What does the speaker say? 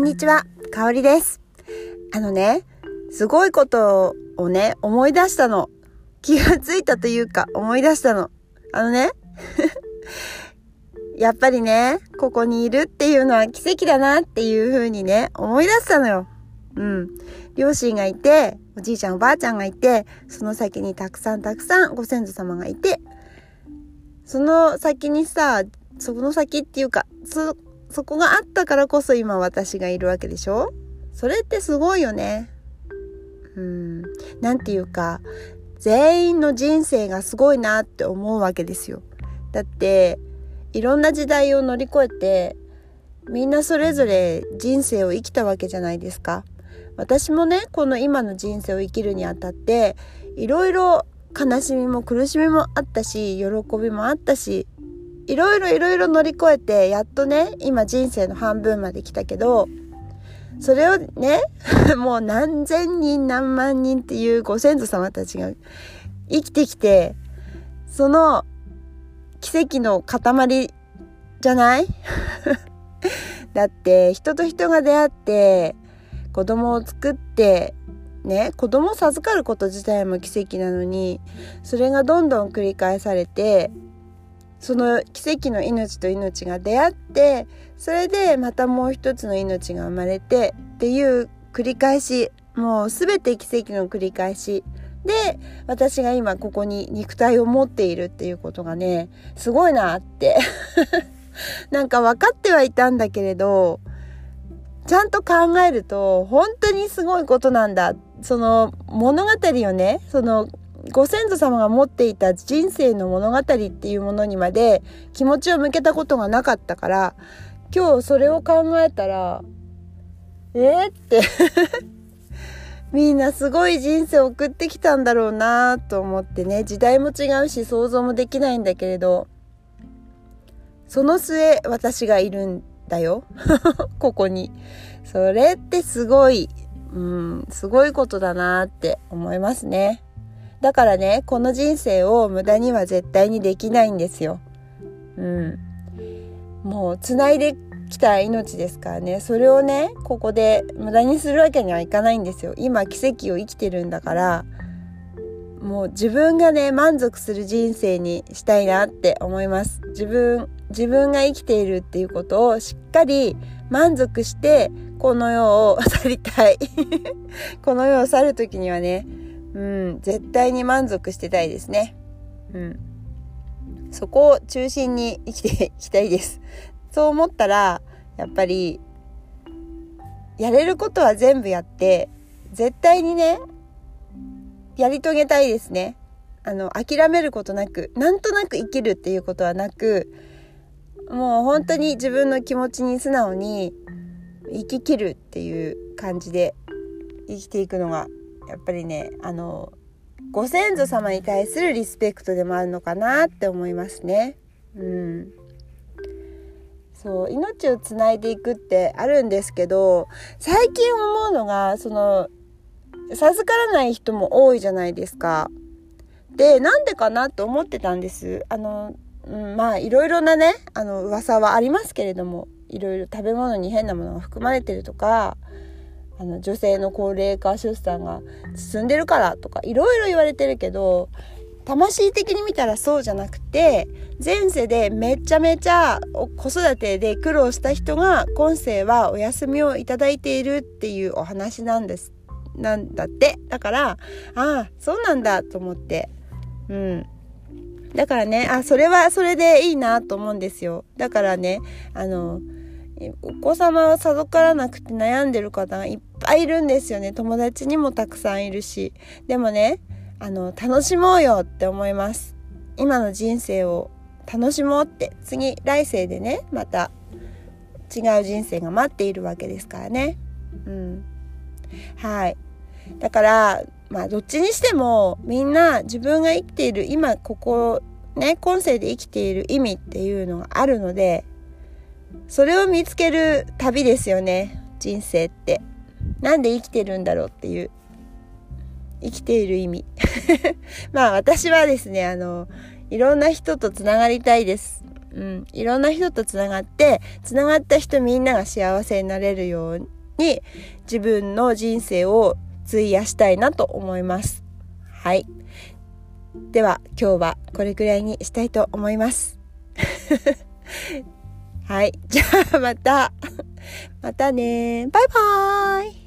こんにちは、かおりです。あのね、すごいことをね、思い出したの。気がついたというか、思い出したの。あのね、やっぱりね、ここにいるっていうのは奇跡だなっていう風にね、思い出したのよ。うん。両親がいて、おじいちゃんおばあちゃんがいて、その先にたくさんたくさんご先祖様がいて、その先にさ、その先っていうか、そ、そこがあったからこそ今私がいるわけでしょ？それってすごいよね。うん。なんていうか、全員の人生がすごいなって思うわけですよ。だって、いろんな時代を乗り越えて、みんなそれぞれ人生を生きたわけじゃないですか。私もね、この今の人生を生きるにあたって、いろいろ悲しみも苦しみもあったし、喜びもあったし、いろいろいろいろ乗り越えて、やっとね、今人生の半分まで来たけど、それをね、もう何千人何万人っていうご先祖様たちが生きてきて、その奇跡の塊じゃない？だって人と人が出会って子供を作ってね子供を授かること自体も奇跡なのにそれがどんどん繰り返されてその奇跡の命と命が出会ってそれでまたもう一つの命が生まれてっていう繰り返しもう全て奇跡の繰り返し。で私が今ここに肉体を持っているっていうことがねすごいなって。なんか分かってはいたんだけれどちゃんと考えると本当にすごいことなんだ。その物語をねそのご先祖様が持っていた人生の物語っていうものにまで気持ちを向けたことがなかったから今日それを考えたらえー、って みんなすごい人生を送ってきたんだろうなと思ってね。時代も違うし想像もできないんだけれどその末私がいるんだよ。ここに。それってすごいうんすごいことだなって思いますね。だからねこの人生を無駄には絶対にできないんですよ。うん。もう繋いできた命ですからね。それをねここで無駄にするわけにはいかないんですよ。今奇跡を生きてるんだからもう自分がね満足する人生にしたいなって思います。自分自分が生きているっていうことをしっかり満足してこの世を去りたい。この世を去る時にはねうん絶対に満足してたいですね。うん。そこを中心に生きていきたいです。そう思ったらやっぱりやれることは全部やって絶対にねやり遂げたいですね。あの諦めることなくなんとなく生きるっていうことはなくもう本当に自分の気持ちに素直に生ききるっていう感じで生きていくのがやっぱりねあのご先祖様に対するリスペクトでもあるのかなって思いますね。うんそう命をつないでいくってあるんですけど最近思うのがその授からない人も多いじゃないですか。でなんでかなと思ってたんです。あの、うん、まあいろいろなねあの噂はありますけれどもいろいろ食べ物に変なものが含まれてるとかあの女性の高齢化出産が進んでるからとかいろいろ言われてるけど魂的に見たらそうじゃなくて前世でめちゃめちゃ子育てで苦労した人が今世はお休みをいただいているっていうお話なんですなんだって。だからああそうなんだと思って。うん。だからねあそれはそれでいいなと思うんですよ。だからねあのお子様を授からなくて悩んでる方がいっぱいいるんですよね。友達にもたくさんいるし。でもねあの楽しもうよって思います。今の人生を楽しもうって。次来世でねまた違う人生が待っているわけですからね。うん。はい。だからまあどっちにしてもみんな自分が生きている今ここね今世で生きている意味っていうのがあるのでそれを見つける旅ですよね人生ってなんで生きてるんだろうっていう生きている意味 まあ私はですねあのいろんな人とつながりたいですうん。いろんな人とつながって、つながった人みんなが幸せになれるように、自分の人生を費やしたいなと思います。はい。では、今日はこれくらいにしたいと思います。はい。じゃあまた。またね。バイバーイ。